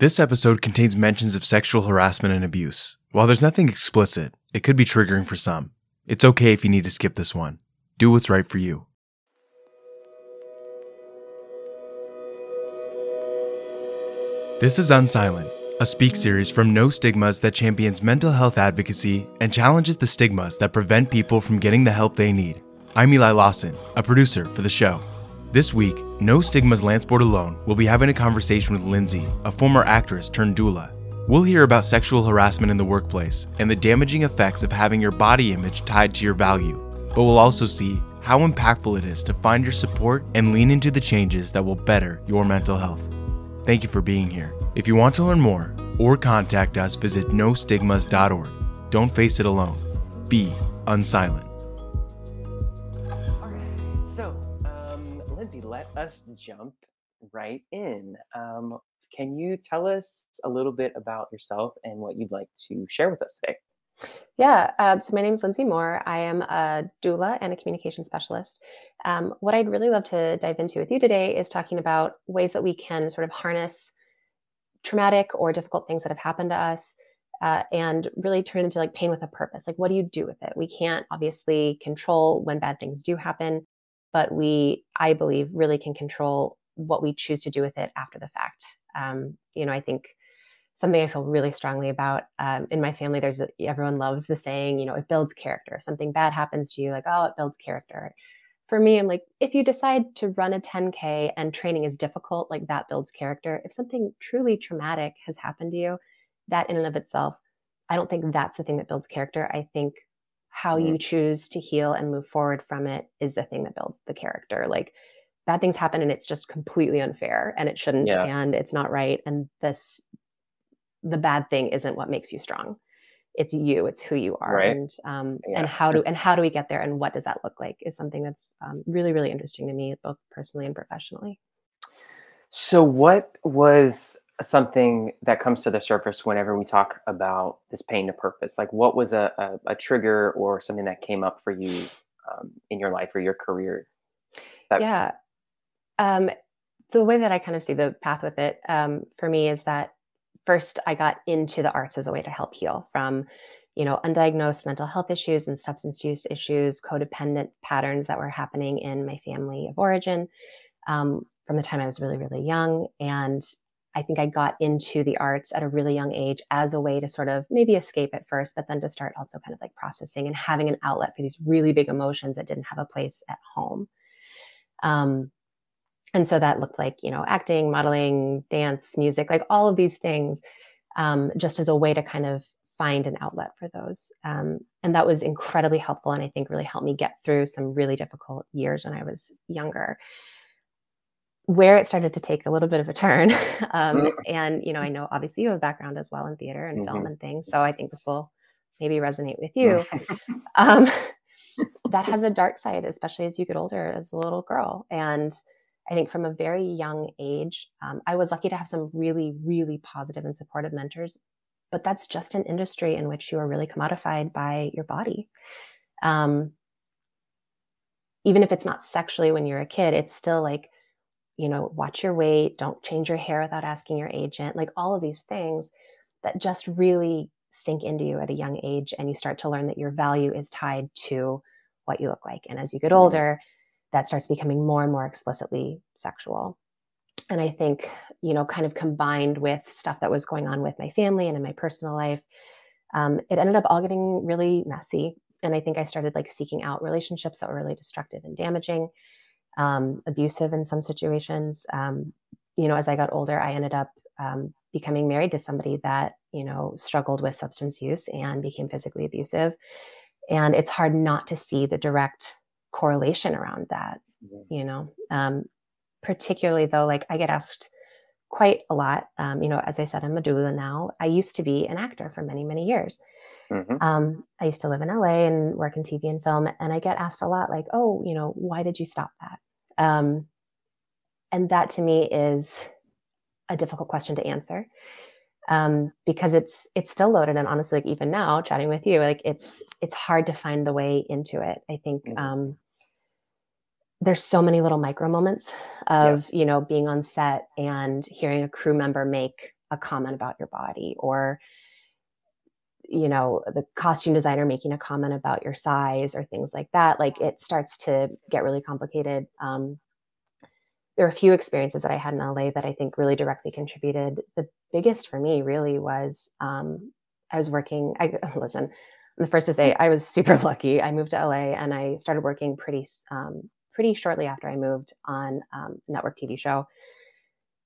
This episode contains mentions of sexual harassment and abuse. While there's nothing explicit, it could be triggering for some. It's okay if you need to skip this one. Do what's right for you. This is Unsilent, a speak series from No Stigmas that champions mental health advocacy and challenges the stigmas that prevent people from getting the help they need. I'm Eli Lawson, a producer for the show. This week, No Stigmas Lance Bordelon will be having a conversation with Lindsay, a former actress turned doula. We'll hear about sexual harassment in the workplace and the damaging effects of having your body image tied to your value. But we'll also see how impactful it is to find your support and lean into the changes that will better your mental health. Thank you for being here. If you want to learn more or contact us, visit nostigmas.org. Don't face it alone. Be unsilent. Us jump right in. Um, can you tell us a little bit about yourself and what you'd like to share with us today? Yeah, uh, so my name is Lindsay Moore. I am a doula and a communication specialist. Um, what I'd really love to dive into with you today is talking about ways that we can sort of harness traumatic or difficult things that have happened to us uh, and really turn into like pain with a purpose. Like, what do you do with it? We can't obviously control when bad things do happen but we, I believe, really can control what we choose to do with it after the fact. Um, you know, I think something I feel really strongly about um, in my family. There's everyone loves the saying, you know, it builds character. Something bad happens to you, like oh, it builds character. For me, I'm like, if you decide to run a 10k and training is difficult, like that builds character. If something truly traumatic has happened to you, that in and of itself, I don't think that's the thing that builds character. I think how mm-hmm. you choose to heal and move forward from it is the thing that builds the character like bad things happen and it's just completely unfair and it shouldn't yeah. and it's not right and this the bad thing isn't what makes you strong it's you it's who you are right. and um, yeah. and how do and how do we get there and what does that look like is something that's um, really really interesting to me both personally and professionally so what was something that comes to the surface whenever we talk about this pain to purpose? Like, what was a, a, a trigger or something that came up for you um, in your life or your career? That- yeah. Um, the way that I kind of see the path with it um, for me is that first I got into the arts as a way to help heal from, you know, undiagnosed mental health issues and substance use issues, codependent patterns that were happening in my family of origin um, from the time I was really, really young. And I think I got into the arts at a really young age as a way to sort of maybe escape at first, but then to start also kind of like processing and having an outlet for these really big emotions that didn't have a place at home. Um, and so that looked like, you know, acting, modeling, dance, music, like all of these things, um, just as a way to kind of find an outlet for those. Um, and that was incredibly helpful. And I think really helped me get through some really difficult years when I was younger where it started to take a little bit of a turn. Um, mm-hmm. and, you know, I know obviously you have a background as well in theater and mm-hmm. film and things. So I think this will maybe resonate with you. um, that has a dark side, especially as you get older as a little girl. And I think from a very young age, um, I was lucky to have some really, really positive and supportive mentors. But that's just an industry in which you are really commodified by your body. Um, even if it's not sexually when you're a kid, it's still like you know, watch your weight, don't change your hair without asking your agent, like all of these things that just really sink into you at a young age. And you start to learn that your value is tied to what you look like. And as you get mm-hmm. older, that starts becoming more and more explicitly sexual. And I think, you know, kind of combined with stuff that was going on with my family and in my personal life, um, it ended up all getting really messy. And I think I started like seeking out relationships that were really destructive and damaging um, abusive in some situations. Um, you know, as I got older, I ended up um, becoming married to somebody that, you know, struggled with substance use and became physically abusive. And it's hard not to see the direct correlation around that, mm-hmm. you know, um, particularly though, like I get asked quite a lot. Um, you know, as I said, I'm a doula now. I used to be an actor for many, many years. Mm-hmm. Um, I used to live in LA and work in TV and film, and I get asked a lot, like, "Oh, you know, why did you stop that?" Um, and that to me is a difficult question to answer um, because it's it's still loaded. And honestly, like even now, chatting with you, like it's it's hard to find the way into it. I think mm-hmm. um, there's so many little micro moments of yeah. you know being on set and hearing a crew member make a comment about your body or you know the costume designer making a comment about your size or things like that like it starts to get really complicated. Um, there are a few experiences that i had in la that i think really directly contributed. The biggest for me really was um, i was working i listen I'm the first to say i was super lucky. I moved to la and i started working pretty um, pretty shortly after i moved on um, a network tv show.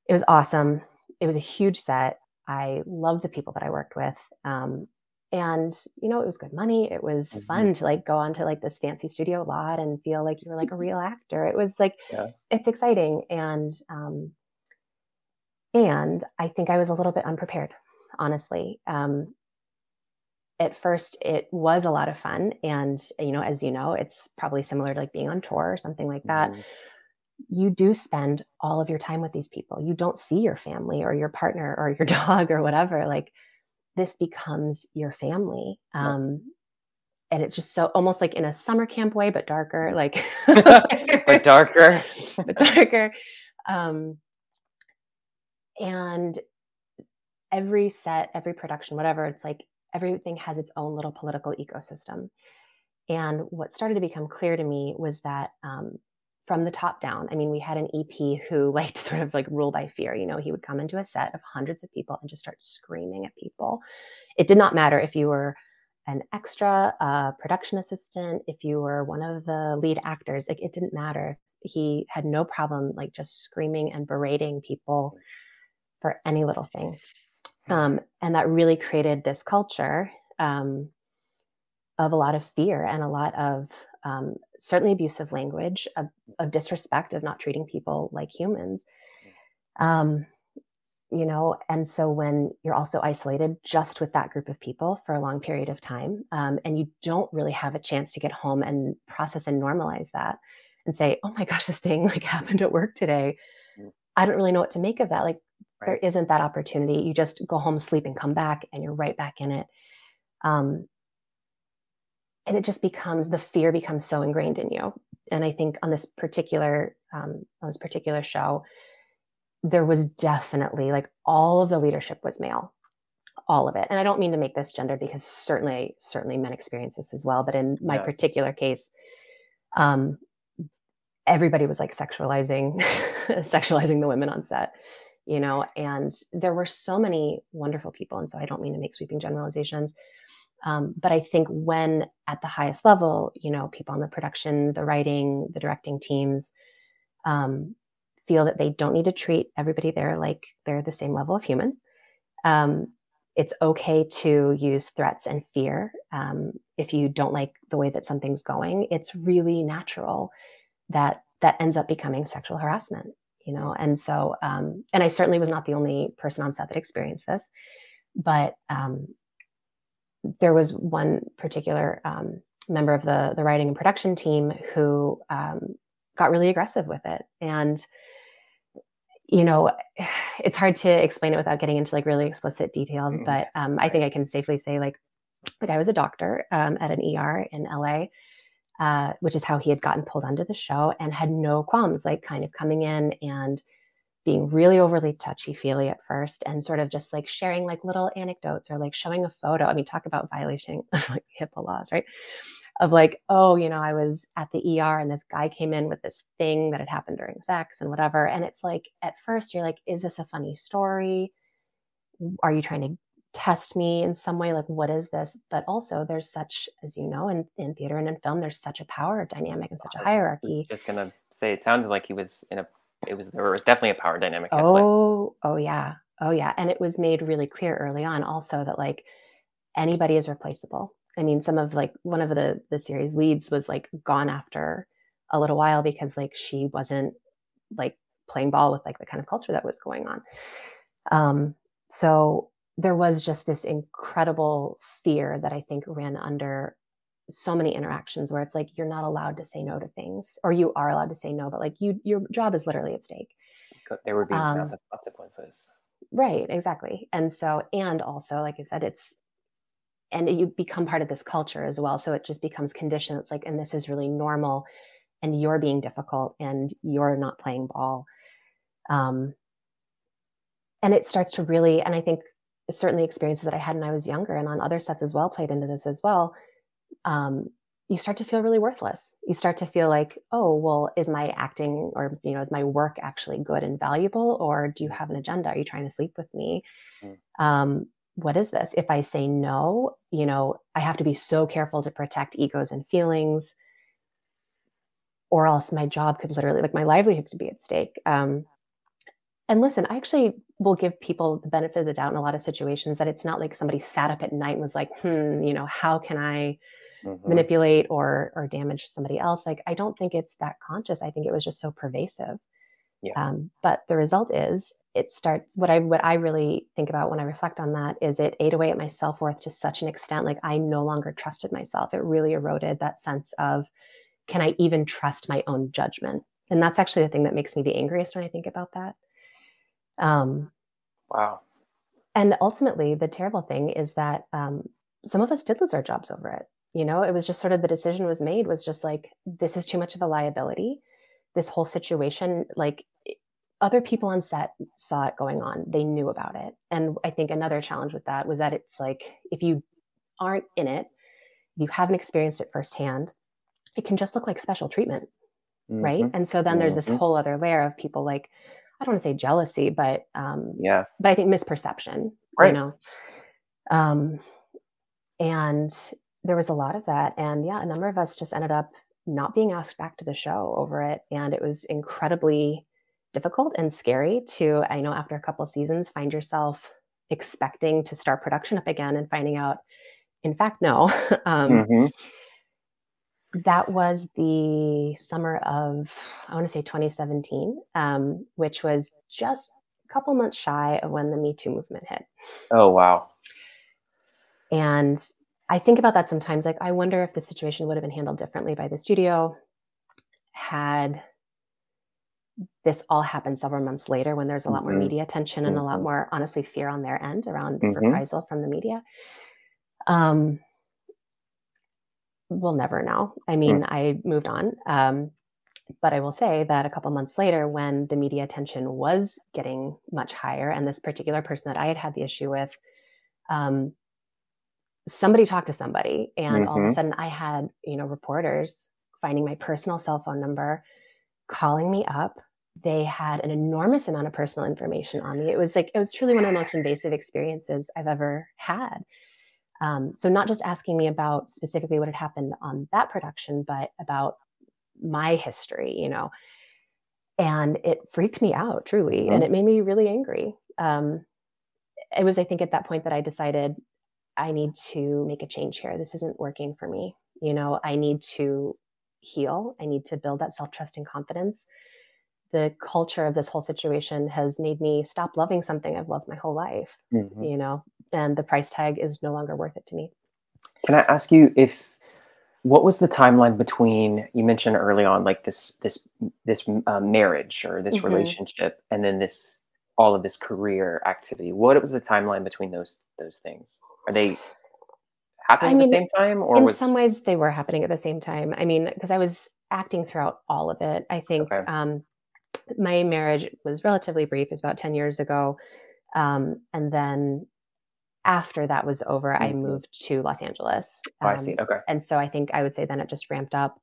It was awesome. It was a huge set. I loved the people that I worked with. Um, and you know it was good money it was mm-hmm. fun to like go onto like this fancy studio lot and feel like you were like a real actor it was like yeah. it's exciting and um and i think i was a little bit unprepared honestly um at first it was a lot of fun and you know as you know it's probably similar to like being on tour or something like that mm-hmm. you do spend all of your time with these people you don't see your family or your partner or your dog or whatever like this becomes your family. Um, and it's just so almost like in a summer camp way, but darker, like but darker, but darker. Um, and every set, every production, whatever, it's like everything has its own little political ecosystem. And what started to become clear to me was that um, from the top down. I mean, we had an EP who liked sort of like rule by fear. You know, he would come into a set of hundreds of people and just start screaming at people. It did not matter if you were an extra, uh, production assistant, if you were one of the lead actors, like it didn't matter. He had no problem like just screaming and berating people for any little thing. Um, and that really created this culture um, of a lot of fear and a lot of um, certainly abusive language, of, of, disrespect, of not treating people like humans. Um, you know, and so when you're also isolated just with that group of people for a long period of time, um, and you don't really have a chance to get home and process and normalize that and say, oh my gosh, this thing like happened at work today. Mm. I don't really know what to make of that. Like, right. there isn't that opportunity. You just go home, sleep, and come back, and you're right back in it. Um, and it just becomes the fear becomes so ingrained in you. And i think on this particular um, on this particular show there was definitely like all of the leadership was male. All of it. And i don't mean to make this gender because certainly certainly men experience this as well but in my yeah. particular case um everybody was like sexualizing sexualizing the women on set you know and there were so many wonderful people. And so i don't mean to make sweeping generalizations um, but I think when at the highest level, you know, people on the production, the writing, the directing teams um, feel that they don't need to treat everybody there like they're the same level of human. Um, it's okay to use threats and fear um, if you don't like the way that something's going. It's really natural that that ends up becoming sexual harassment, you know. And so, um, and I certainly was not the only person on set that experienced this, but um, there was one particular um, member of the the writing and production team who um, got really aggressive with it and you know it's hard to explain it without getting into like really explicit details mm-hmm. but um, i think i can safely say like the guy was a doctor um, at an er in la uh, which is how he had gotten pulled onto the show and had no qualms like kind of coming in and being really overly touchy feely at first and sort of just like sharing like little anecdotes or like showing a photo. I mean, talk about violating like HIPAA laws, right? Of like, oh, you know, I was at the ER and this guy came in with this thing that had happened during sex and whatever. And it's like, at first, you're like, is this a funny story? Are you trying to test me in some way? Like, what is this? But also, there's such, as you know, in, in theater and in film, there's such a power dynamic and such a hierarchy. just gonna say, it sounded like he was in a it was there was definitely a power dynamic. Oh, oh yeah, oh yeah, and it was made really clear early on also that like anybody is replaceable. I mean, some of like one of the the series leads was like gone after a little while because like she wasn't like playing ball with like the kind of culture that was going on. Um, so there was just this incredible fear that I think ran under so many interactions where it's like you're not allowed to say no to things or you are allowed to say no but like you your job is literally at stake. There would be um, massive consequences. right exactly. And so and also like i said it's and you become part of this culture as well so it just becomes conditioned. It's like and this is really normal and you're being difficult and you're not playing ball. Um and it starts to really, and I think certainly experiences that I had when I was younger and on other sets as well played into this as well. Um, you start to feel really worthless. You start to feel like, oh, well, is my acting or you know, is my work actually good and valuable, or do you have an agenda? Are you trying to sleep with me? Mm. Um, what is this? If I say no, you know, I have to be so careful to protect egos and feelings, or else my job could literally, like, my livelihood could be at stake. Um, and listen, I actually will give people the benefit of the doubt in a lot of situations that it's not like somebody sat up at night and was like, hmm, you know, how can I mm-hmm. manipulate or or damage somebody else? Like, I don't think it's that conscious. I think it was just so pervasive. Yeah. Um, but the result is it starts what I what I really think about when I reflect on that is it ate away at my self-worth to such an extent like I no longer trusted myself. It really eroded that sense of can I even trust my own judgment? And that's actually the thing that makes me the angriest when I think about that. Um, wow. And ultimately, the terrible thing is that um, some of us did lose our jobs over it. You know, it was just sort of the decision was made was just like, this is too much of a liability. This whole situation, like other people on set saw it going on, they knew about it. And I think another challenge with that was that it's like, if you aren't in it, you haven't experienced it firsthand, it can just look like special treatment. Mm-hmm. Right. And so then there's this mm-hmm. whole other layer of people like, I don't want to say jealousy, but um, yeah, but I think misperception. Right. You know, um, and there was a lot of that, and yeah, a number of us just ended up not being asked back to the show over it, and it was incredibly difficult and scary to. I know after a couple seasons, find yourself expecting to start production up again and finding out, in fact, no. um, mm-hmm that was the summer of i want to say 2017 um, which was just a couple months shy of when the me too movement hit oh wow and i think about that sometimes like i wonder if the situation would have been handled differently by the studio had this all happened several months later when there's a lot mm-hmm. more media attention and mm-hmm. a lot mm-hmm. more honestly fear on their end around mm-hmm. reprisal from the media um, we'll never know. I mean, mm. I moved on. Um, but I will say that a couple months later, when the media attention was getting much higher, and this particular person that I had had the issue with, um, somebody talked to somebody, and mm-hmm. all of a mm-hmm. sudden I had, you know, reporters finding my personal cell phone number, calling me up. They had an enormous amount of personal information on me. It was like, it was truly one of the most invasive experiences I've ever had. Um, so not just asking me about specifically what had happened on that production, but about my history, you know. And it freaked me out truly, mm-hmm. and it made me really angry. Um, it was, I think, at that point that I decided I need to make a change here. This isn't working for me. You know, I need to heal. I need to build that self trust and confidence. The culture of this whole situation has made me stop loving something I've loved my whole life. Mm-hmm. You know, and the price tag is no longer worth it to me. Can I ask you if what was the timeline between you mentioned early on like this this this uh, marriage or this mm-hmm. relationship and then this all of this career activity? What was the timeline between those those things? Are they happening I mean, at the same time or in was... some ways they were happening at the same time i mean because i was acting throughout all of it i think okay. um, my marriage was relatively brief it was about 10 years ago um, and then after that was over, mm-hmm. I moved to Los Angeles. Um, oh, I see. Um, okay. And so I think I would say then it just ramped up.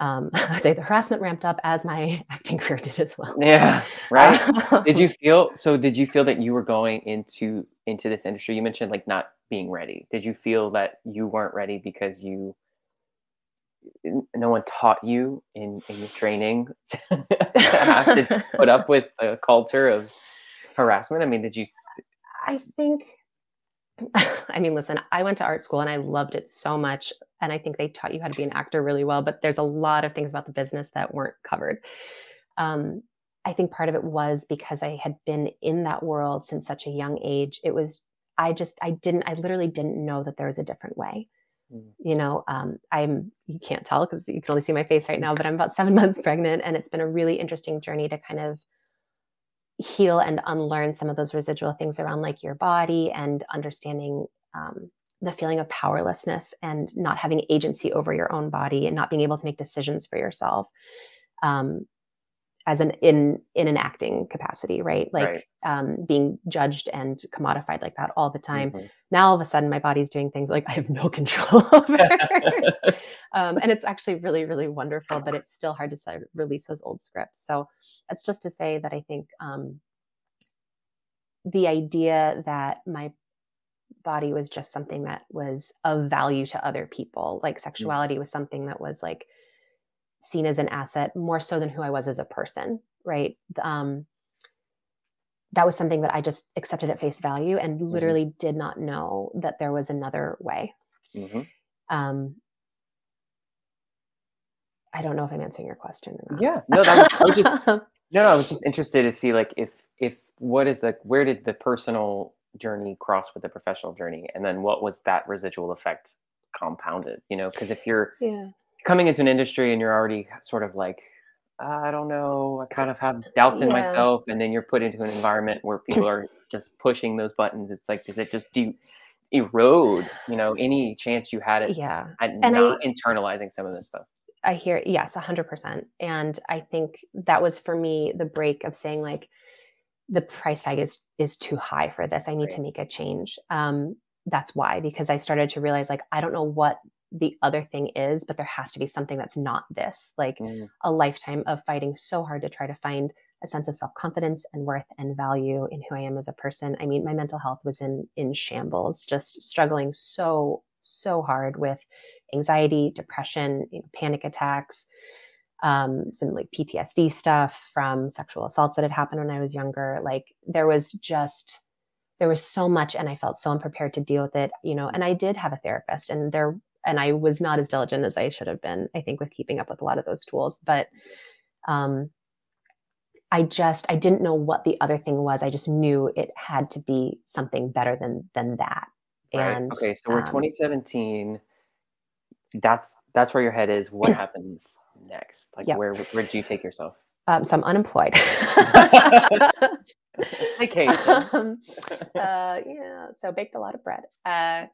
Um, I would say the harassment ramped up as my acting career did as well. Yeah. Right. did you feel so? Did you feel that you were going into into this industry? You mentioned like not being ready. Did you feel that you weren't ready because you no one taught you in in your training to, have to put up with a culture of harassment? I mean, did you? I think I mean, listen, I went to art school and I loved it so much. And I think they taught you how to be an actor really well, but there's a lot of things about the business that weren't covered. Um, I think part of it was because I had been in that world since such a young age. It was, I just, I didn't, I literally didn't know that there was a different way. Mm. You know, um, I'm, you can't tell because you can only see my face right now, but I'm about seven months pregnant. And it's been a really interesting journey to kind of heal and unlearn some of those residual things around like your body and understanding um, the feeling of powerlessness and not having agency over your own body and not being able to make decisions for yourself. Um, as an in in an acting capacity right? Like Right. um being judged and commodified like that all the time. Mhm. now all of a sudden my body's doing things like i have no control over. Um, and it's actually really really wonderful but it's still hard to of release those old scripts. So that's just to say that i think um, the idea that my body was just something that was of value to other people like sexuality was something that was like seen as an asset more so than who i was as a person right um, that was something that i just accepted at face value and literally did not know that there was another way Mhm. um, I don't know if I'm answering your question. Or not. Yeah. No, that was, I was just no, no. I was just interested to see like if if what is the where did the personal journey cross with the professional journey, and then what was that residual effect compounded? You know, because if you're yeah, coming into an industry and you're already sort of like I don't know, I kind of have doubts in Yeah. myself, and then you're put into an environment where people are just pushing those buttons. It's like, does it just do erode? You know, any chance you had at, yeah. at And I- not internalizing some of this stuff? I hear yes, a hundred percent. And I think that was for me the break of saying like the price tag is is too high for this. I need to make a change. Um, that's why because I started to realize like I don't know what the other thing is, but there has to be something that's not this. Like Mm, a lifetime of fighting so hard to try to find a sense of self-confidence and worth and value in who I am as a person. I mean, my mental health was in in shambles, just struggling so so hard with anxiety, depression, you know, panic attacks, um, some like PTSD stuff from sexual assaults that had happened when I was younger. Like there was just there was so much and I felt so unprepared to deal with it, you know, and I did have a therapist and there and I was not as diligent as I should have been, I think, with keeping up with a lot of those tools. But um, I just I didn't know what the other thing was. I just knew it had to be something better than than that. right. And okay, so we're um, 2017. That's that's where your head is. What happens next? Like, Yeah. where where do you take yourself? um, so I'm unemployed. Vacation. um, uh, yeah, so baked a lot of bread. Uh,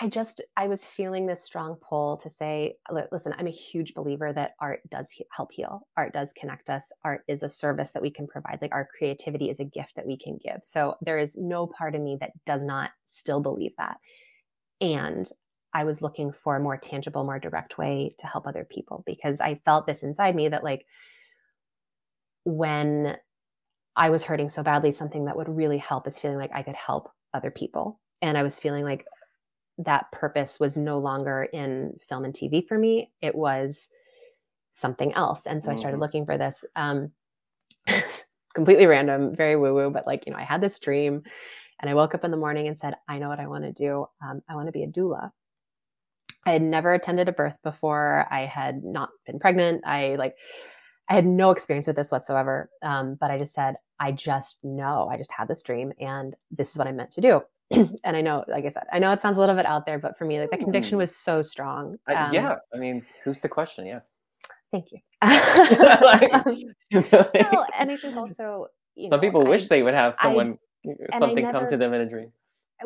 I just I was feeling this strong pull to say, listen, I'm a huge believer that art does he- help heal. Art does connect us. Art is a service that we can provide. Like our creativity is a gift that we can give. So there is no part of me that does not still believe that. And I was looking for a more tangible, more direct way to help other people because I felt this inside me that like when I was hurting so badly, something that would really help is feeling like I could help other people. And I was feeling like that purpose was no longer in film and TV for me. It was something else. And so I started Mhm. looking for this. Um, completely random, very woo woo, but like, you know, I had this dream and I woke up in the morning and said, I know what I want to do. Um, I want to be a doula. I had never attended a birth before. I had not been pregnant. I like, I had no experience with this whatsoever. Um, but I just said, I just know. I just had this dream, and this is what I'm meant to do. and I know, like I said, I know it sounds a little bit out there, but for me, like the conviction Mm. was so strong. Um, yeah, I mean, who's the question? Yeah. Thank you. Like- well, and I think also, Some know, people wish I- they would have someone I something come to them in a dream.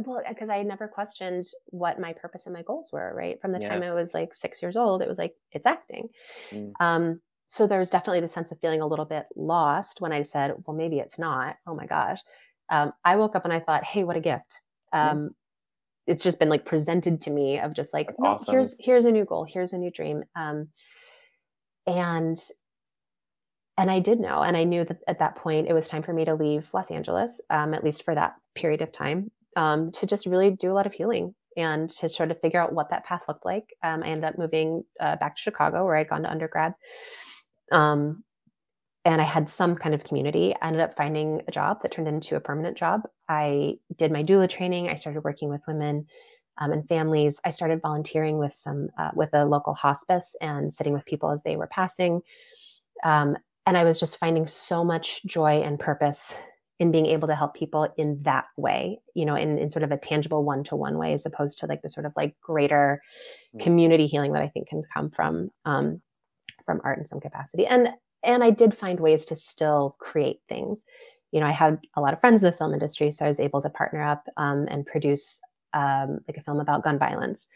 well because i never questioned what my purpose and my goals were right from the Yeah. time i was like six years old it was like it's acting Mm. um so there was definitely the sense of feeling a little bit lost when i said well maybe it's not oh my gosh um, i woke up and i thought hey what a gift Um it's just been like presented to me of just like no, awesome. here's here's a new goal here's a new dream um and and I did know, and I knew that at that point it was time for me to leave Los Angeles, um, at least for that period of time, um, to just really do a lot of healing and to sort of figure out what that path looked like. Um, I ended up moving uh, back to Chicago, where I'd gone to undergrad, um, and I had some kind of community. I ended up finding a job that turned into a permanent job. I did my doula training. I started working with women um, and families. I started volunteering with some uh, with a local hospice and sitting with people as they were passing. Um, and I was just finding so much joy and purpose in being able to help people in that way, you know, in, in sort of a tangible one to one way, as opposed to like the sort of like greater Mm. community healing that I think can come from um, from art in some capacity. And and I did find ways to still create things. You know, I had a lot of friends in the film industry, so I was able to partner up um, and produce um, like a film about gun violence.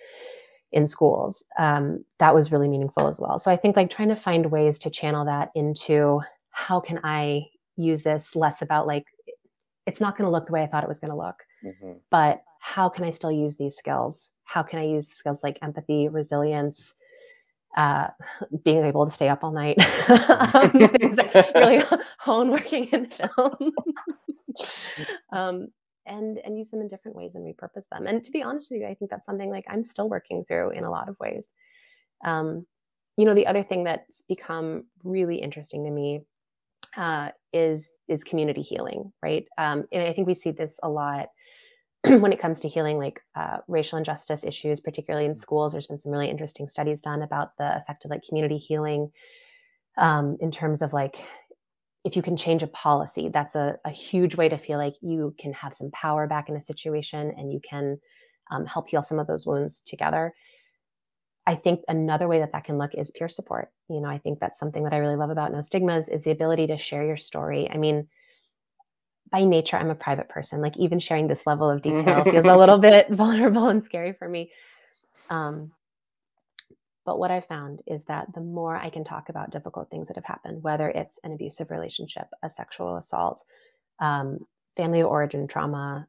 in schools. Um, that was really meaningful as well. So I think like trying to find ways to channel that into how can I use this less about like it's not going to look the way I thought it was going to look, mm-hmm. but how can I still use these skills? How can I use skills like empathy, resilience, uh, being able to stay up all night, um, things that really hone working in film, um, and and use them in different ways and repurpose them. And to be honest with you, I think that's something like I'm still working through in a lot of ways. Um, you know, the other thing that's become really interesting to me uh, is is community healing, right? Um, and I think we see this a lot when it comes to healing like uh, racial injustice issues, particularly in schools. There's been some really interesting studies done about the effect of like community healing um, in terms of like if you can change a policy, that's a, a, huge way to feel like you can have some power back in a situation and you can um, help heal some of those wounds together. I think another way that that can look is peer support. You know, I think that's something that I really love about No Stigmas is the ability to share your story. I mean, by nature, I'm a private person. Like even sharing this level of detail feels a little bit vulnerable and scary for me. Um, but what I found is that the more I can talk about difficult things that have happened, whether it's an abusive relationship, a sexual assault, um, family origin trauma,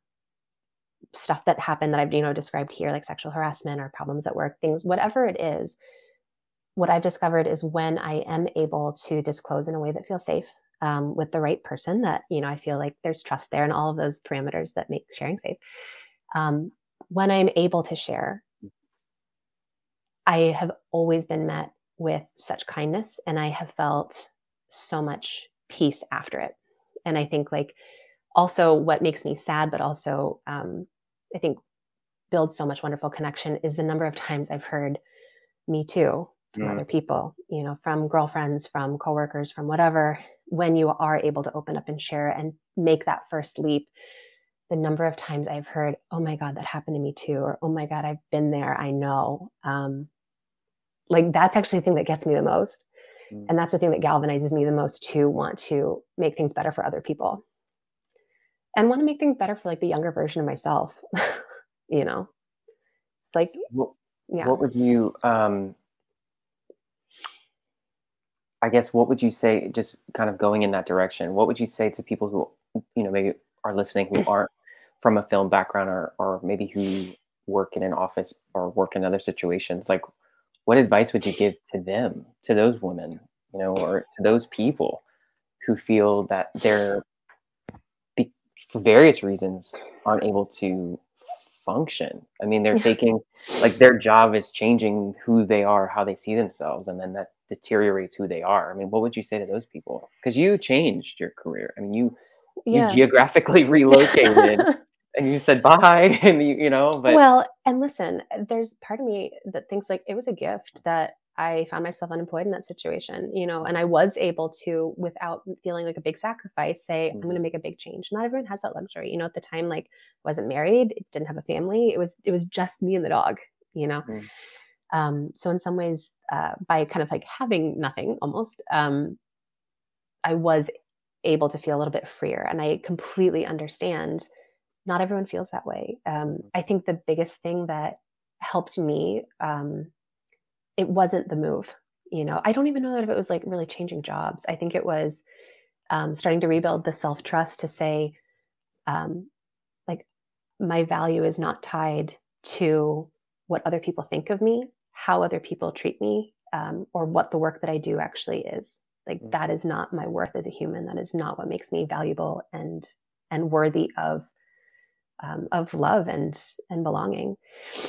stuff that happened that I've you know described here, like sexual harassment or problems at work, things, whatever it is, what I've discovered is when I am able to disclose in a way that feels safe um, with the right person, that you know I feel like there's trust there and all of those parameters that make sharing safe. Um, when I'm able to share, I have always been met with such kindness, and I have felt so much peace after it. And I think like also what makes me sad, but also um, I think builds so much wonderful connection is the number of times I've heard me too from mm. other people, you know, from girlfriends, from coworkers, from whatever, when you are able to open up and share and make that first leap. The number of times I've heard, oh my God, that happened to me too, or oh my God, I've been there, I know. Um, like that's actually the thing that gets me the most. Mm. And that's the thing that galvanizes me the most to want to make things better for other people and want to make things better for like the younger version of myself you know it's like yeah what would you um i guess what would you say just kind of going in that direction what would you say to people who you know maybe are listening who aren't from a film background or or maybe who work in an office or work in other situations? Like what advice would you give to them to those women you know or to those people who feel that they're for various reasons aren't able to function. I mean, they're taking like their job is changing who they are, how they see themselves, and then that deteriorates who they are. I mean, what would you say to those people? Because you changed your career. I mean, you yeah. you geographically relocated and you said bye, and you you know. But well, and listen, there's part of me that thinks like it was a gift that I found myself unemployed in that situation, you know, and I was able to, without feeling like a big sacrifice, say, mm-hmm. I'm going to make a big change. Not everyone has that luxury. You know, at the time, like, wasn't married, didn't have a family. It was, it was just me and the dog, you know? Mm-hmm. Um, so in some ways, uh, by kind of like having nothing almost, um, I was able to feel a little bit freer. And I completely understand not everyone feels that way. Um, mm-hmm. I think the biggest thing that helped me, um, it wasn't the move you know? I don't even know that if it was like really changing jobs. I think it was um, starting to rebuild the self trust to say um, like my value is not tied to what other people think of me how other people treat me um, or what the work that i do actually is. Like mm-hmm. that is not my worth as a human. That is not what makes me valuable and and worthy of um, of love and and belonging.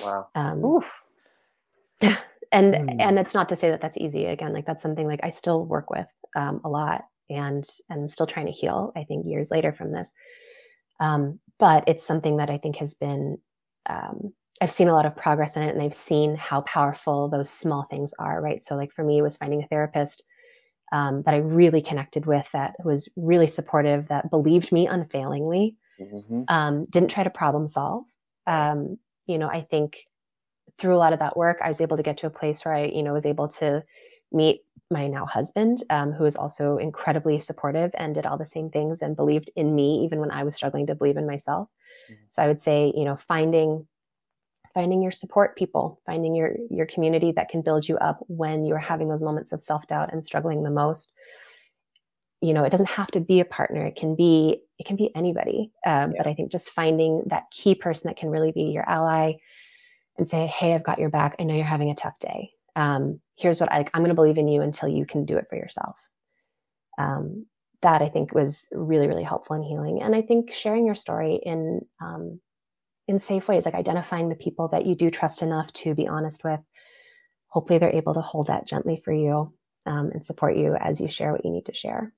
Wow. Um, and mm. and it's not to say that that's easy. Again like that's something like i still work with um, a lot and and still trying to heal i think years later from this. Um, but it's something that i think has been um, i've seen a lot of progress in it and i've seen how powerful those small things are right? So like for me it was finding a therapist um, that i really connected with that was really supportive that believed me unfailingly mm-hmm. Um, didn't try to problem solve. Um, you know i think through a lot of that work, I was able to get to a place where I, you know, was able to meet my now husband, um, who is also incredibly supportive and did all the same things and believed in me even when I was struggling to believe in myself. Mm-hmm. So I would say, you know, finding finding your support people, finding your your community that can build you up when you're having those moments of self-doubt and struggling the most. You know, it doesn't have to be a partner. It can be it can be anybody. Um, yeah. But I think just finding that key person that can really be your ally and say, "Hey, I've got your back. I know you're having a tough day. Um, here's what I, I'm going to believe in you until you can do it for yourself." Um, that I think was really, really helpful in healing. And I think sharing your story in um, in safe ways, like identifying the people that you do trust enough to be honest with. Hopefully, they're able to hold that gently for you um, and support you as you share what you need to share.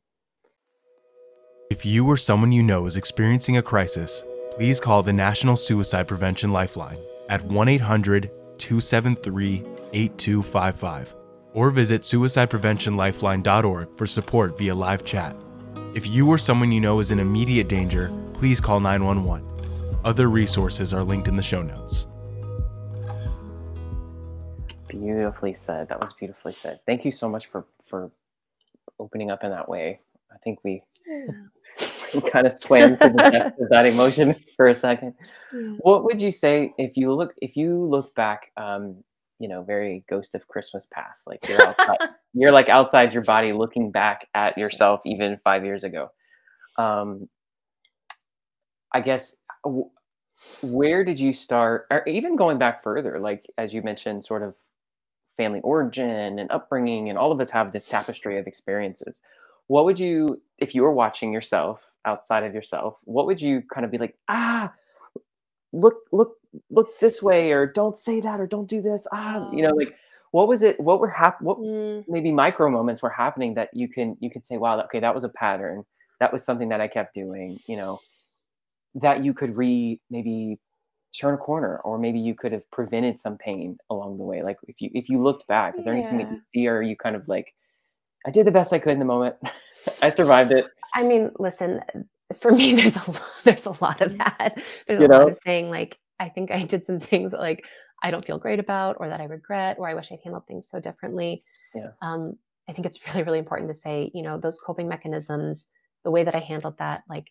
If you or someone you know is experiencing a crisis, please call the National Suicide Prevention Lifeline at 1 800 273 8255 or visit suicidepreventionlifeline.org for support via live chat. If you or someone you know is in immediate danger, please call 911. Other resources are linked in the show notes. Beautifully said. That was beautifully said. Thank you so much for for opening up in that way. I think we, we kind of swam to the depth of that emotion for a second. What would you say if you look if you looked back um, you know very ghost of christmas past like you're outside, you're like outside your body looking back at yourself even five years ago um i guess w- where did you start or even going back further like as you mentioned sort of family origin and upbringing and all of us have this tapestry of experiences what would you if you were watching yourself outside of yourself what would you kind of be like ah look look look this way or don't say that or don't do this ah you know like what was it what were hap- what mm. maybe micro moments were happening that you can you can say wow okay that was a pattern that was something that i kept doing you know that you could re maybe turn a corner or maybe you could have prevented some pain along the way like if you if you looked back is there yeah. anything that you see or you kind of like i did the best i could in the moment. I survived it. I mean listen for me there's a lot, there's a lot of that. There's you a know? lot of saying like i think i did some things like i don't feel great about or that i regret or i wish i'd handled things so differently. Yeah. Um, i think it's really really important to say you know those coping mechanisms the way that i handled that like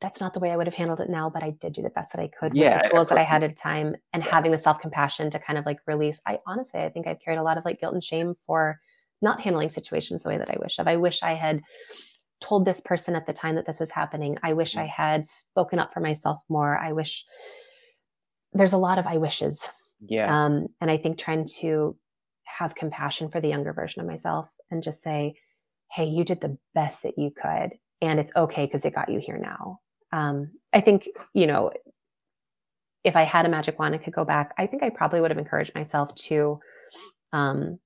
that's not the way i would have handled it now but i did do the best that i could yeah, with the tools that i had at a time and yeah. having the self-compassion to kind of like release. I honestly i think i've carried a lot of like guilt and shame for not handling situations the way that i wish of i wish i had told this person at the time that this was happening. I wish I had spoken up for myself more. I wish there's a lot of I wishes. Yeah. Um, and I think trying to have compassion for the younger version of myself and just say, hey, you did the best that you could. And it's okay because it got you here now. Um, I think, you know, if I had a magic wand and could go back, I think I probably would have encouraged myself to um,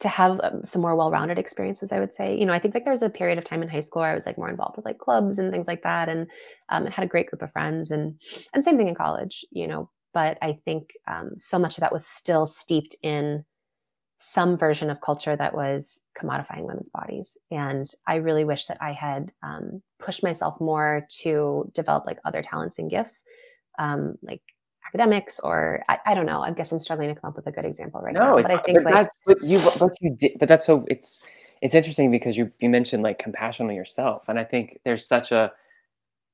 to have um, some more well-rounded experiences i would say. You know i think like there's a period of time in high school where i was like more involved with like clubs and things like that and um, had a great group of friends and and same thing in college you know. But i think um, so much of that was still steeped in some version of culture that was commodifying women's bodies. And i really wish that i had um, pushed myself more to develop like other talents and gifts um, like academics or I, I, don't know. I guess I'm struggling to come up with a good example right no, now. But I think but like that's, but you but you did but that's so it's it's interesting because you you mentioned like compassion on yourself. And I think there's such a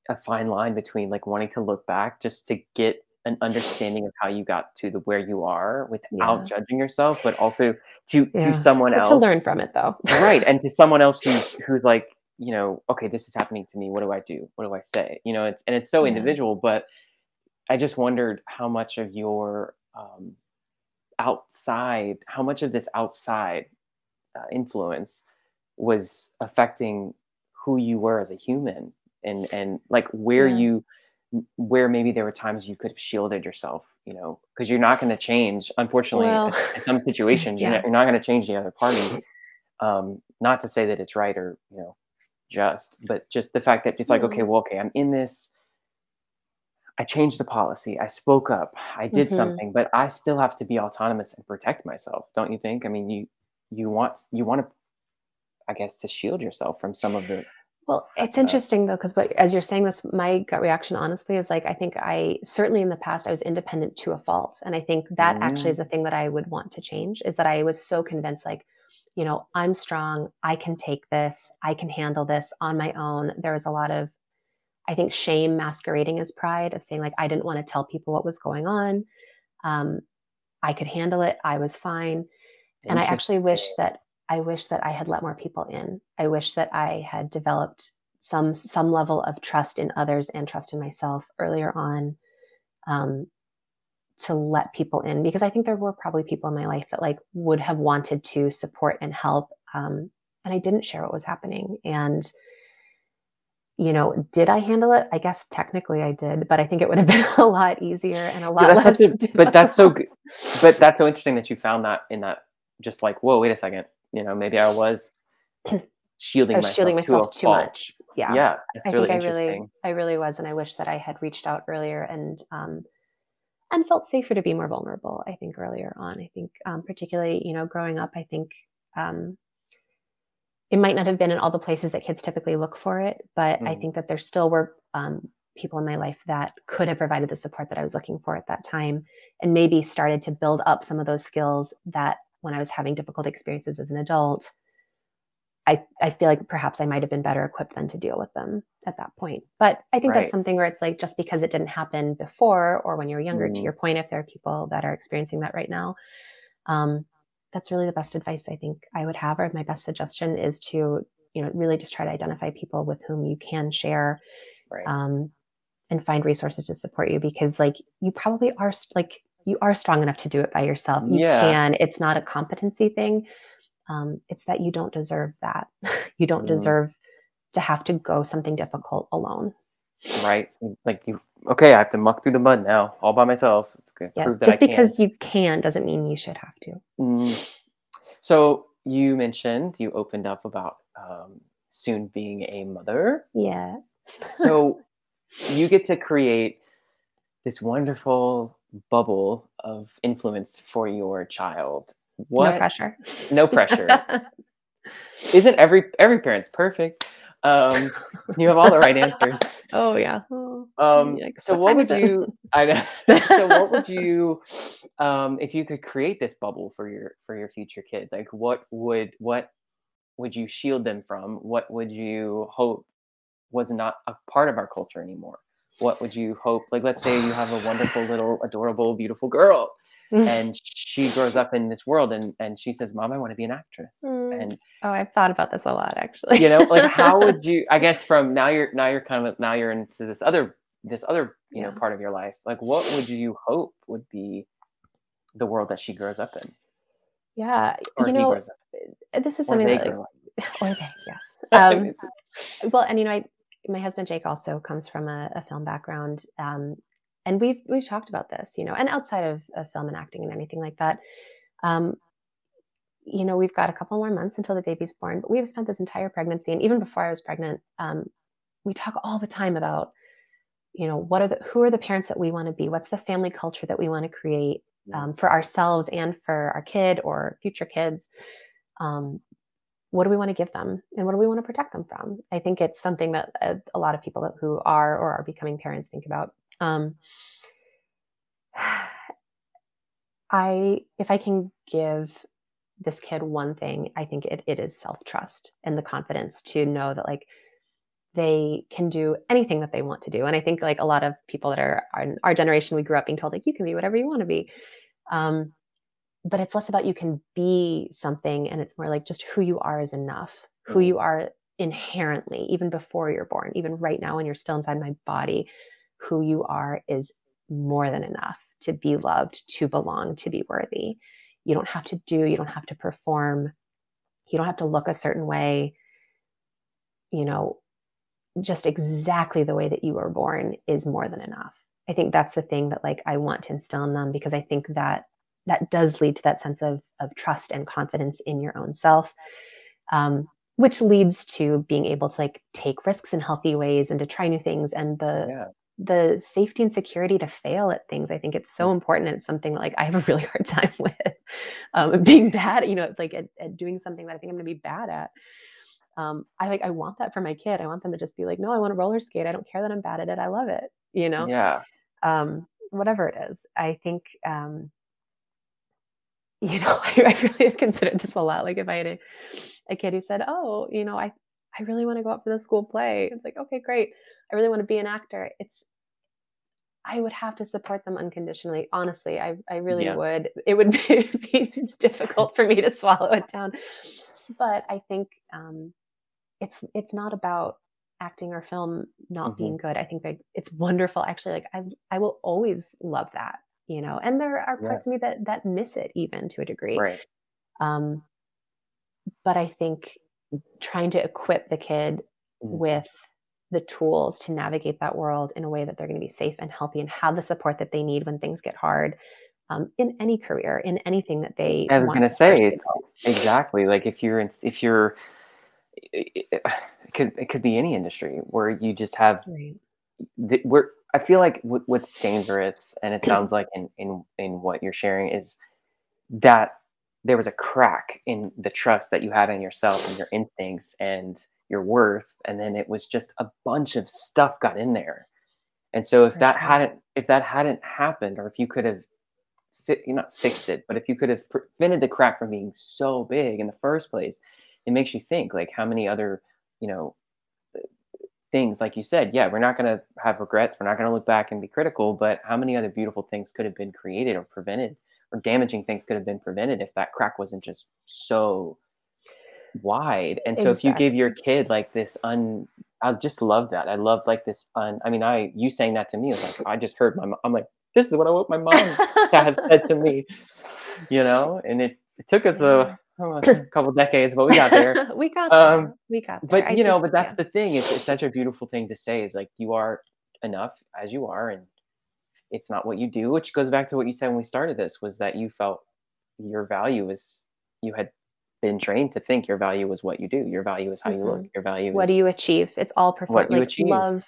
a fine line between like wanting to look back just to get an understanding of how you got to the where you are without yeah. judging yourself, but also to yeah. to someone but else to learn from it though. right. And to someone else who's who's like, you know, okay, this is happening to me. What do I do? What do I say? You know, it's and it's so yeah. individual, but I just wondered how much of your um, outside, how much of this outside uh, influence was affecting who you were as a human, and and like where yeah. you, where maybe there were times you could have shielded yourself, you know, because you're not going to change. Unfortunately, well, in, some situations, yeah. you're not, not going to change the other party. Um, not to say that it's right or you know just, but just the fact that it's like, okay, mm-hmm. well, okay, I'm in this I changed the policy. I spoke up. I did mm-hmm. something, but I still have to be autonomous and protect myself. Don't you think? I mean, you you want you want to, I guess, to shield yourself from some of the. Well, it's uh, interesting though, because but as you're saying this, my gut reaction, honestly, is like I think I certainly in the past I was independent to a fault, and I think that mm. actually is a thing that I would want to change. Is that I was so convinced, like, you know, I'm strong. I can take this. I can handle this on my own. There was a lot of I think shame masquerading as pride of saying like I didn't want to tell people what was going on. Um, I could handle it. I was fine. And I actually wish that I wish that I had let more people in. I wish that I had developed some some level of trust in others and trust in myself earlier on um, to let people in because I think there were probably people in my life that like would have wanted to support and help um, and I didn't share what was happening and you know, did I handle it? I guess technically I did, but I think it would have been a lot easier and a lot yeah, less. A, but that's so good. But that's so interesting that you found that in that just like, whoa, wait a second. You know, maybe I was shielding, I was myself, shielding myself to too much. Yeah. Yeah. It's I really think I interesting. really, I really was. And I wish that I had reached out earlier and, um, and felt safer to be more vulnerable. I think earlier on, I think, um, particularly, you know, growing up, I think, um, it might not have been in all the places that kids typically look for it, but mm. I think that there still were um, people in my life that could have provided the support that I was looking for at that time, and maybe started to build up some of those skills that when I was having difficult experiences as an adult, I, I feel like perhaps I might have been better equipped than to deal with them at that point. But I think right. that's something where it's like just because it didn't happen before or when you're younger, mm. to your point, if there are people that are experiencing that right now, um, that's really the best advice I think I would have, or my best suggestion is to, you know, really just try to identify people with whom you can share right. um, and find resources to support you because, like, you probably are like you are strong enough to do it by yourself. You yeah. can. It's not a competency thing. Um, it's that you don't deserve that. you don't mm. deserve to have to go something difficult alone. Right. Like you okay, I have to muck through the mud now all by myself. It's. Yeah. Just because you can doesn't mean you should have to. Mm. So you mentioned you opened up about um, soon being a mother. Yeah. so you get to create this wonderful bubble of influence for your child. What? No pressure. No pressure. Isn't every every parent's perfect? Um, you have all the right answers. oh yeah. Um, so what, what would you? I so what would you, um, if you could create this bubble for your for your future kid? Like, what would what would you shield them from? What would you hope was not a part of our culture anymore? What would you hope? Like, let's say you have a wonderful little adorable beautiful girl Mm. and she grows up in this world and and she says mom i want to be an actress mm. and oh i've thought about this a lot actually you know like how would you i guess from now you're now you're kind of now you're into this other this other you yeah. know part of your life like what would you hope would be the world that she grows up in yeah or you know this is something that like, or they yes um, well and you know I, my husband jake also comes from a, a film background um, and we've we've talked about this, you know, and outside of, of film and acting and anything like that. Um, you know, we've got a couple more months until the baby's born, but we've spent this entire pregnancy, and even before I was pregnant, um, we talk all the time about, you know, what are the who are the parents that we want to be? What's the family culture that we want to create um, for ourselves and for our kid or future kids? Um, what do we want to give them, and what do we want to protect them from? I think it's something that a, a lot of people who are or are becoming parents think about um, I, if I can give this kid one thing, I think it, it is self trust and the confidence to know that like they can do anything that they want to do. And I think like a lot of people that are, are in our generation, we grew up being told like you can be whatever you want to be. Um, but it's less about you can be something and it's more like just who you are is enough. Who you are inherently, even before you're born, even right now when you're still inside my body, who you are is more than enough to be loved, to belong, to be worthy. You don't have to do, you don't have to perform, you don't have to look a certain way. You know, just exactly the way that you were born is more than enough. I think that's the thing that like I want to instill in them because I think that that does lead to that sense of of trust and confidence in your own self. Um, which leads to being able to like take risks in healthy ways and to try new things and the yeah the safety and security to fail at things i think it's so mm. important and it's something like i have a really hard time with um, being bad you know like at, at, doing something that i think i'm going to be bad at. Um, i like i want that for my kid. I want them to just be like no i want to roller skate. I don't care that i'm bad at it. I love it you know? Yeah. Um, whatever it is i think um, you know I, I really have considered this a lot. Like if i had a, a kid who said oh you know i I really want to go out for the school play. It's like, okay, great. I really want to be an actor. It's I would have to support them unconditionally. Honestly, I, I really Yeah. would. It would be, be difficult for me to swallow it down. But I think um, it's it's not about acting or film not Mhm. being good. I think that it's wonderful. Actually, like I I will always love that, you know. And there are Yeah. parts of me that that miss it even to a degree. Right. Um, but I think trying to equip the kid Mm. with the tools to navigate that world in a way that they're going to be safe and healthy and have the support that they need when things get hard um, in any career, in anything that they. I was gonna say pursue. it's exactly like if you're in, if you're it, could it could be any industry where you just have Right. the, we're I feel like what, what's dangerous, and it sounds like in in in what you're sharing is that there was a crack in the trust that you had in yourself and your instincts and your worth, and then it was just a bunch of stuff got in there. And so if For that sure. hadn't if that hadn't happened, or if you could have fi- you not fixed it, but if you could have prevented the crack from being so big in the first place, it makes you think like how many other you know things like you said yeah we're not going to have regrets we're not going to look back and be critical but how many other beautiful things could have been created or prevented or damaging things could have been prevented if that crack wasn't just so wide. And so if you give your kid like this un i just love that. I love like this un i mean i you saying that to me is like i just heard my mom i'm like this is what i want my mom to have said to me you know? And it, it took us a, oh, a couple decades but we got there. We got Um, there. We got there. but I you know just- but that's yeah. the thing. It's, it's such a beautiful thing to say is like you are enough as you are and it's not what you do which goes back to what you said when we started this was that you felt your value is you had been trained to think your value was what you do. Your value is how you look. Your value what do you achieve? It's all perform what you like achieve. love.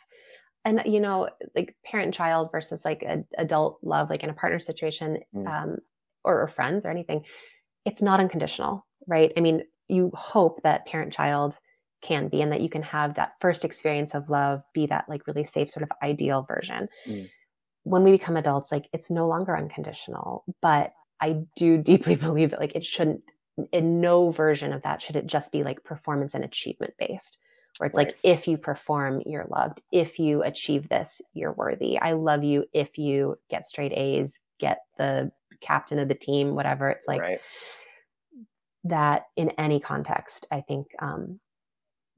And you know like parent and child versus like a, adult love like in a partner situation Mm. um or, or friends or anything it's not unconditional right? I mean you hope that parent child can be and that you can have that first experience of love be that like really safe sort of ideal version. Mm. When we become adults like it's no longer unconditional but i do deeply believe that like it shouldn't in no version of that should it just be like performance and achievement based where it's Right. like if you perform you're loved. If you achieve this you're worthy. I love you if you get straight a's get the captain of the team whatever. It's like right. that in any context i think um,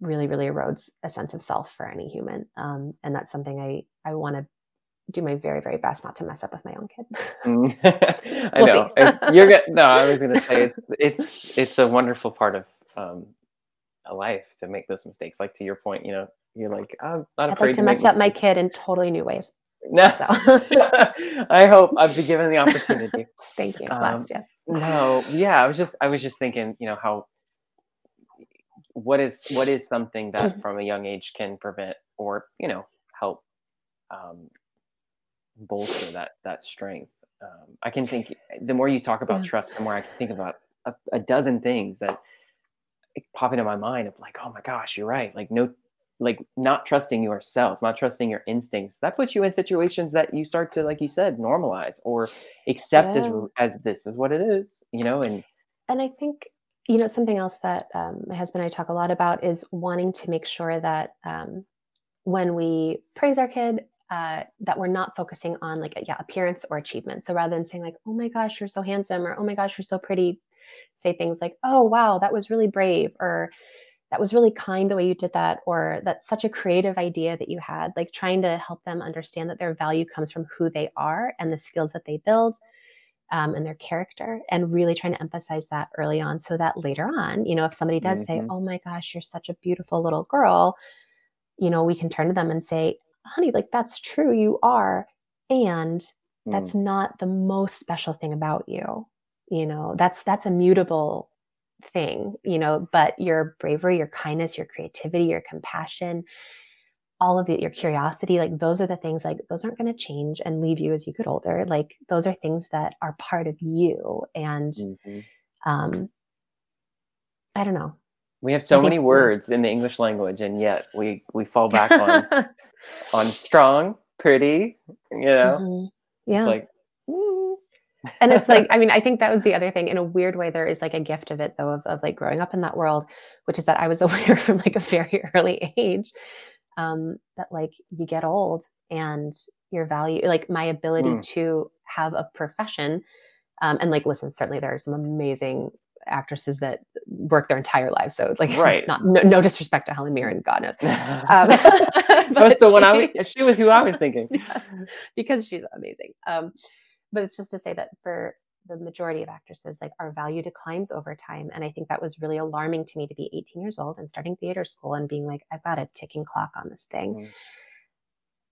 really really erodes a sense of self for any human um, and that's something i i want to do my very very best not to mess up with my own kid. Mm. i know. you're good no i was gonna say it's it's it's a wonderful part of um a life to make those mistakes. Like to your point you know you're like i'm not i'd afraid like to make mess up my kid in totally new ways. No. So. I hope i've been given the opportunity. Thank you. Um, blessed yes. no yeah i was just i was just thinking you know how what is what is something that from a young age can prevent or you know help um bolster that that strength um i can think the more you talk about Yeah. trust the more i can think about a, a dozen things that pop into my mind of like oh my gosh you're right like no like not trusting yourself not trusting your instincts that puts you in situations that you start to like you said normalize or accept Yeah. as as this is what it is you know and and i think you know something else that um, my husband and i talk a lot about is wanting to make sure that um, when we praise our kid uh, that we're not focusing on like yeah appearance or achievement so rather than saying like oh my gosh you're so handsome or oh my gosh you're so pretty say things like oh wow that was really brave or that was really kind the way you did that or that's such a creative idea that you had like trying to help them understand that their value comes from who they are and the skills that they build um, and their character and really trying to emphasize that early on so that later on you know if somebody does say Mhm. oh my gosh you're such a beautiful little girl you know we can turn to them and say honey like that's true you are and mm, that's not the most special thing about you you know? That's that's a mutable thing you know? But your bravery your kindness your creativity your compassion all of the, your curiosity like those are the things like those aren't going to change and leave you as you get older. Like those are things that are part of you and mhm. um i don't know we have so many words in the english language and yet we we fall back on on strong pretty you know Mhm. yeah it's like and it's like, I mean, I think that was the other thing. In a weird way, there is like a gift of it though, of, of like growing up in that world, which is that I was aware from like a very early age um, that like you get old and your value, like my ability mm. to have a profession. Um, and like, listen, certainly there are some amazing actresses that work their entire lives. So like, right. not no, no, disrespect to Helen Mirren, God knows. Um, but the she, one I was, she was who I was thinking yeah, because she's amazing. Um, but it's just to say that for the majority of actresses, like our value declines over time. And I think that was really alarming to me to be 18 years old and starting theater school and being like, I've got a ticking clock on this thing. Mm.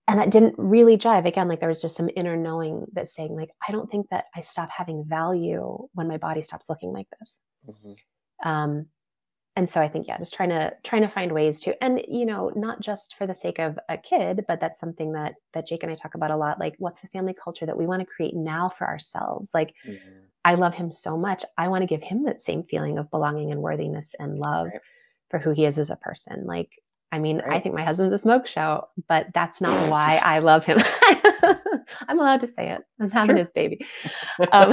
And that didn't really jive. Again, like there was just some inner knowing that saying, like, I don't think that I stop having value when my body stops looking like this. Mm-hmm. Um, and so I think, yeah, just trying to trying to find ways to, and you know, not just for the sake of a kid, but that's something that that Jake and I talk about a lot. Like, what's the family culture that we want to create now for ourselves? Like, mm-hmm. I love him so much. I want to give him that same feeling of belonging and worthiness and love right. for who he is as a person. Like, I mean, right. I think my husband's a smoke show, but that's not why I love him. I'm allowed to say it. I'm having sure. his baby. Um,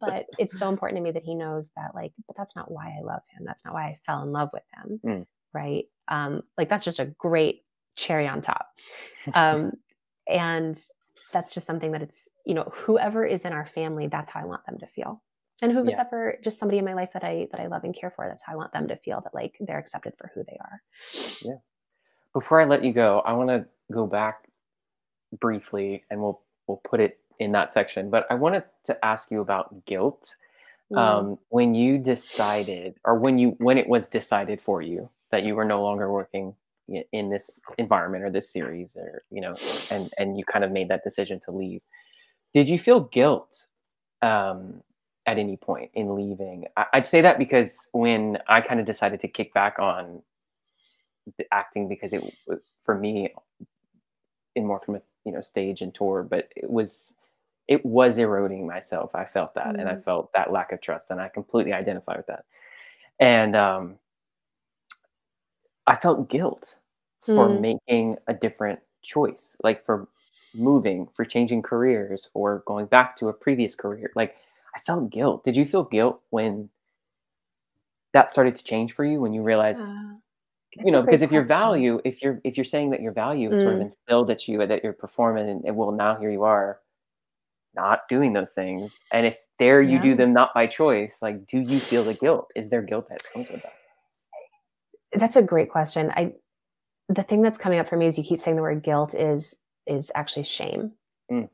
but it's so important to me that he knows that like but that's not why i love him that's not why i fell in love with him mm. right um like that's just a great cherry on top um and that's just something that it's you know whoever is in our family that's how i want them to feel and whoever's yeah. ever just somebody in my life that i that i love and care for that's how i want them to feel that like they're accepted for who they are yeah before i let you go i want to go back briefly and we'll we'll put it in that section. But I wanted to ask you about guilt. Mm. Um, when you decided, or when you when it was decided for you that you were no longer working in this environment or this series, or you know, and and you kind of made that decision to leave, did you feel guilt um, at any point in leaving? I, I'd say that because when I kind of decided to kick back on the acting, because it for me, in more from a you know stage and tour, but it was it was eroding myself. I felt that, mm and I mm. felt that lack of trust, and I completely identify with that. And um, I felt guilt for mm making a different choice, like for moving, for changing careers, or going back to a previous career. Like I felt guilt. Did you feel guilt when that started to change for you? When you realized, uh, you know, because if question. your value, if you're if you're saying that your value is mm. sort of mm. instilled at you, that you're performing, and, and well, now here you are not doing those things and if there you yeah. do them not by choice like do you feel the guilt is there guilt that comes with that that's a great question i the thing that's coming up for me is you keep saying the word guilt is is actually shame mm.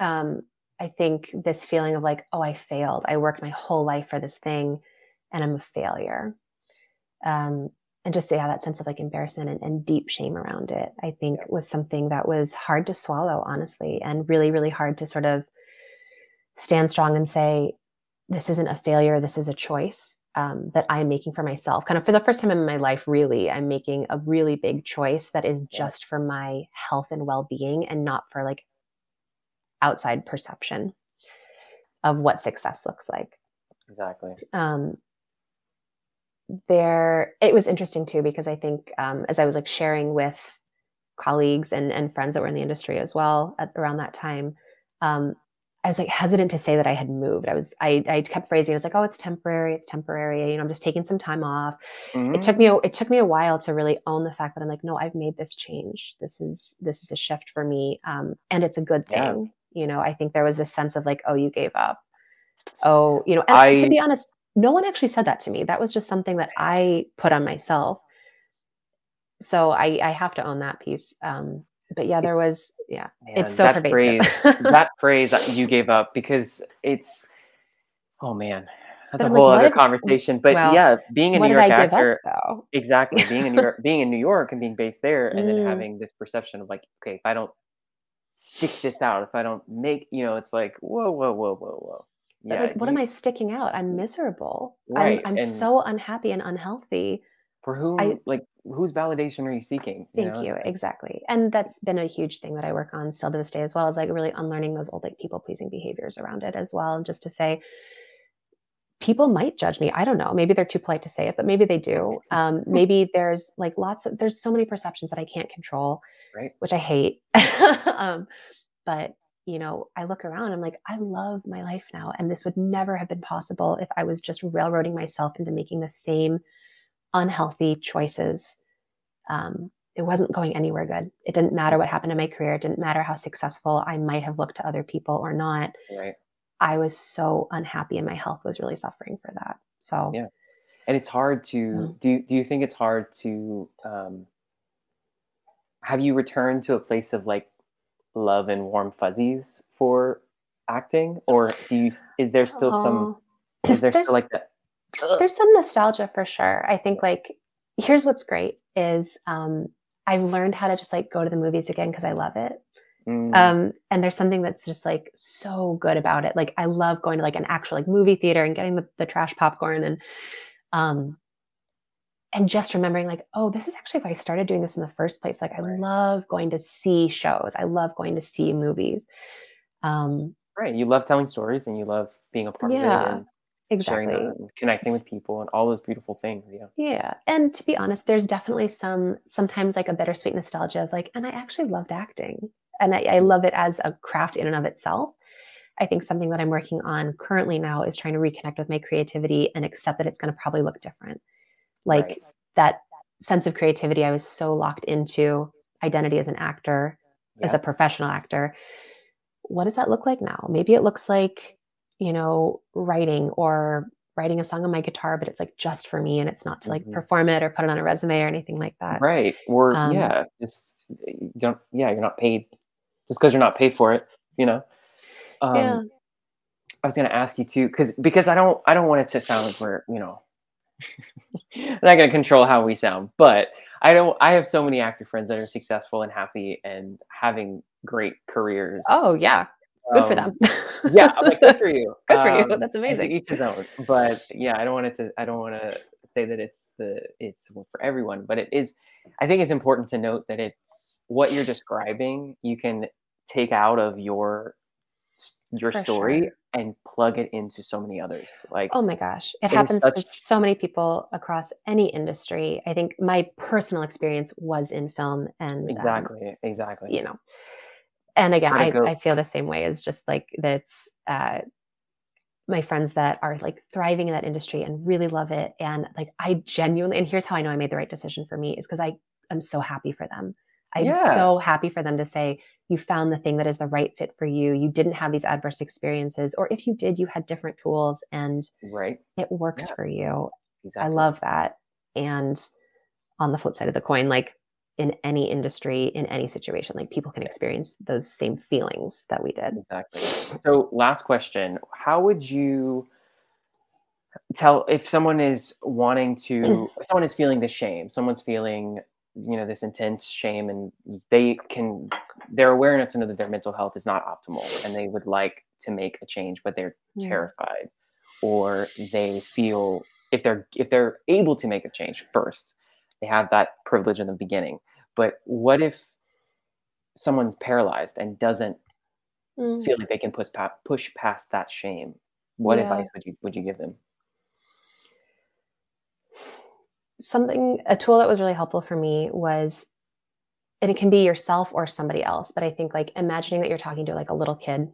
um i think this feeling of like oh i failed. I worked my whole life for this thing and i'm a failure. Um and just yeah that sense of like embarrassment and, and deep shame around it i think yeah. was something that was hard to swallow honestly and really really hard to sort of stand strong and say this isn't a failure. This is a choice um, that i'm making for myself. Kind of for the first time in my life really i'm making a really big choice that is just for my health and well-being and not for like outside perception of what success looks like. Exactly. Um, there it was interesting too because i think um, as i was like sharing with colleagues and, and friends that were in the industry as well at, around that time um, i was like hesitant to say that i had moved. I was i, I kept phrasing it's like oh it's temporary it's temporary you know i'm just taking some time off. Mm-hmm. it took me it took me a while to really own the fact that i'm like no i've made this change. This is this is a shift for me um, and it's a good thing. You know i think there was this sense of like oh you gave up oh you know and I, to be honest no one actually said that to me. That was just something that I put on myself. So I, I have to own that piece. Um, but yeah, there was, yeah, man, it's so that pervasive. phrase, that phrase that you gave up because it's, oh man, that's but a whole like, other did, conversation. But well, yeah, being a New York actor, up, exactly, being in New York, being in New York and being based there, and mm. then having this perception of like, okay, if I don't stick this out, if I don't make, you know, it's like, whoa, whoa, whoa, whoa, whoa yeah, like, what you, am I sticking out? I'm miserable. Right. I'm, I'm so unhappy and unhealthy. For who, I, like, whose validation are you seeking? You thank know? you. Exactly. And that's been a huge thing that I work on still to this day, as well as like really unlearning those old, like, people pleasing behaviors around it as well. And just to say, people might judge me. I don't know. Maybe they're too polite to say it, but maybe they do. Um, maybe there's like lots of, there's so many perceptions that I can't control, right. which I hate. um, but you know, I look around, I'm like, I love my life now. And this would never have been possible if I was just railroading myself into making the same unhealthy choices. Um, it wasn't going anywhere good. It didn't matter what happened in my career. It didn't matter how successful I might have looked to other people or not. Right. I was so unhappy and my health was really suffering for that. So, yeah. And it's hard to, Mm. do, do you think it's hard to, um, have you returned to a place of like love and warm fuzzies for acting or do you, is there still some, Oh. is there still like that? there's some nostalgia for sure. I think like here's what's great is um I've learned how to just like go to the movies again because I love it. Mm, Um and there's something that's just like so good about it. Like I love going to like an actual like movie theater and getting the, the trash popcorn and um and just remembering like oh this is actually why I started doing this in the first place. Like I Right. love going to see shows. I love going to see movies. Um right. You love telling stories and you love being a part of it Yeah, and exactly. sharing that and connecting with people and all those beautiful things. Yeah. Yeah. And to be honest, there's definitely some sometimes like a bittersweet nostalgia of like, and I actually loved acting. And I, I love it as a craft in and of itself. I think something that I'm working on currently now is trying to reconnect with my creativity and accept that it's going to probably look different. Like Right. that sense of creativity I was so locked into identity as an actor, as a professional actor. What does that look like now? Maybe it looks like, you know, writing or writing a song on my guitar, but it's like just for me and it's not to like Mhm. perform it or put it on a resume or anything like that. Right. Or Um, yeah, just you don't yeah, you're not paid just because you're not paid for it, you know. Um Yeah. I was gonna ask you too, because because I don't I don't want it to sound like we're, you know, I'm not gonna control how we sound, but I don't I have so many actor friends that are successful and happy and having great careers. Oh yeah. Good for Um, them. yeah, I'm like good for you. Good for you. Um, That's amazing. each his own. But yeah, I don't want it to. I don't want to say that it's the it's for everyone, but it is. I think it's important to note that it's what you're describing. You can take out of your your For story sure. and plug it into so many others. Like Oh my gosh. It happens to so many people across any industry. I think my personal experience was in film and um, exactly, exactly. you know and again I, I feel the same way as just like that's uh my friends that are like thriving in that industry and really love it and like i genuinely and here's how i know i made the right decision for me is because i am so happy for them i'm Yeah. so happy for them to say you found the thing that is the right fit for you you didn't have these adverse experiences or if you did you had different tools and Right. it works Yeah. for you Exactly. I love that. And on the flip side of the coin, like in any industry, in any situation, like people can experience those same feelings that we did. Exactly. So, last question: How would you tell if someone is wanting to? someone is feeling the shame. Someone's feeling, you know, this intense shame, and they can. They're aware enough to know that their mental health is not optimal, and they would like to make a change, but they're Yeah. terrified, or they feel if they're if they're able to make a change first, they have that privilege in the beginning. But what if someone's paralyzed and doesn't Mm. feel like they can push pa- push past that shame what Yeah. advice would you would you give them Something, a tool that was really helpful for me was, and it can be yourself or somebody else, but I think like imagining that you're talking to like a little kid.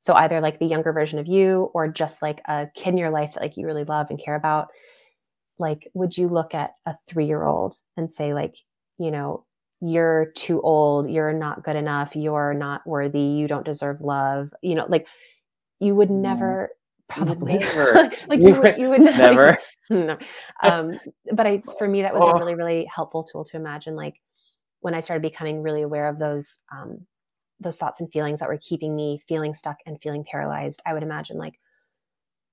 So either like the younger version of you or just like a kid in your life that like you really love and care about. Like, would you look at a three year old and say, like, you know, you're too old, you're not good enough, you're not worthy, you don't deserve love, you know, like you would Mm. never probably Never. like You you would, you would never never no. um, but I, for me, that was Oh. a really, really helpful tool to imagine. Like when I started becoming really aware of those, um, those thoughts and feelings that were keeping me feeling stuck and feeling paralyzed, I would imagine like,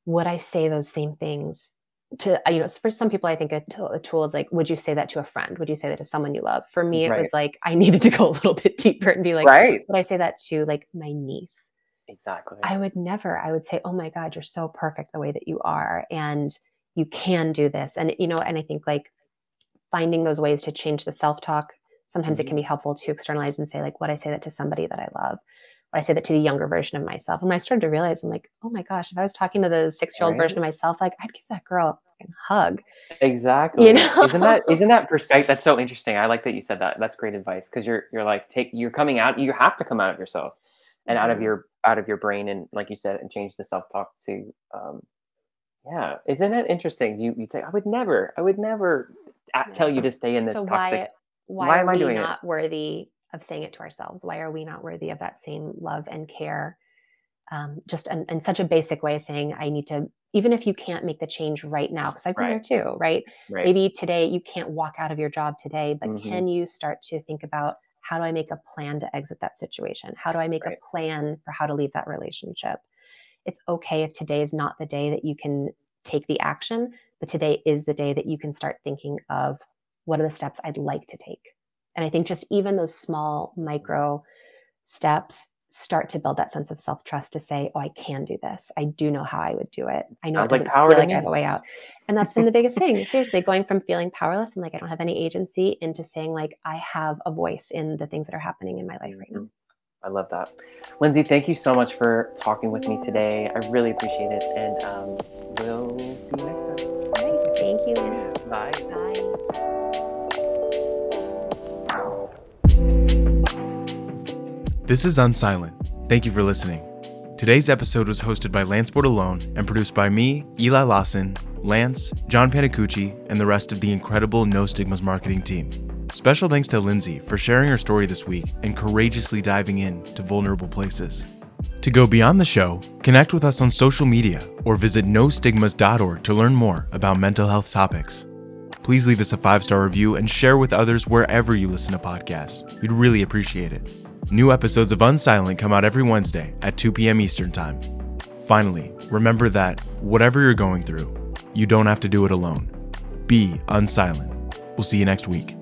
would I say those same things to, uh, you know, for some people, I think a tool, tool is like, would you say that to a friend? Would you say that to someone you love? For me, it Right. was like, I needed to go a little bit deeper and be like, right would I say that to like my niece? exactly I would never. I would say, "Oh my God, you're so perfect the way that you are, and you can do this." And you know, and I think like finding those ways to change the self talk. Sometimes it can be helpful to externalize and say, like, "What I say that to somebody that I love." Would I say that to the younger version of myself? And when I started to realize, I'm like, "Oh my gosh, if I was talking to the six year old Right. version of myself, like, I'd give that girl a fucking hug." exactly know? isn't that isn't that perspective that's so interesting i like that you said that that's great advice because you're you're like take you're coming out you have to come out of yourself and out of your out of your brain and like you said and change the self-talk to um yeah isn't it interesting you you say i would never i would never tell you to stay in this so toxic why, why, why are am I we doing it? not worthy of saying it to ourselves? Why are we not worthy of that same love and care? Um, just in, in such a basic way saying, I need to, even if you can't make the change right now, because I've been Right. there too, right? right Maybe today you can't walk out of your job today, but Mhm. can you start to think about how do I make a plan to exit that situation? How do I make Right. a plan for how to leave that relationship? It's okay if today is not the day that you can take the action, but today is the day that you can start thinking of what are the steps I'd like to take. And I think just even those small micro steps start to build that sense of self trust to say, oh, I can do this. I do know how I would do it. I know Sounds it like doesn't power feel like I have a way out. And that's been the biggest thing. Seriously, going from feeling powerless and like I don't have any agency into saying like I have a voice in the things that are happening in my life right now. Mm-hmm. I love that. Lindsay, thank you so much for talking with me today. I really appreciate it. And um, we'll see you next time. All right. Thank you, Lance. Bye. Bye. This is Unsilent. Thank you for listening. Today's episode was hosted by Lance Bordelon and produced by me, Eli Lawson, Lance, John Panicucci, and the rest of the incredible No Stigmas marketing team. Special thanks to Lindsay for sharing her story this week and courageously diving in to vulnerable places. To go beyond the show, connect with us on social media or visit nostigmas.org to learn more about mental health topics. Please leave us a five star review and share with others wherever you listen to podcasts. We'd really appreciate it. New episodes of Unsilent come out every Wednesday at 2 p.m. Eastern Time. Finally, remember that whatever you're going through, you don't have to do it alone. Be unsilent. We'll see you next week.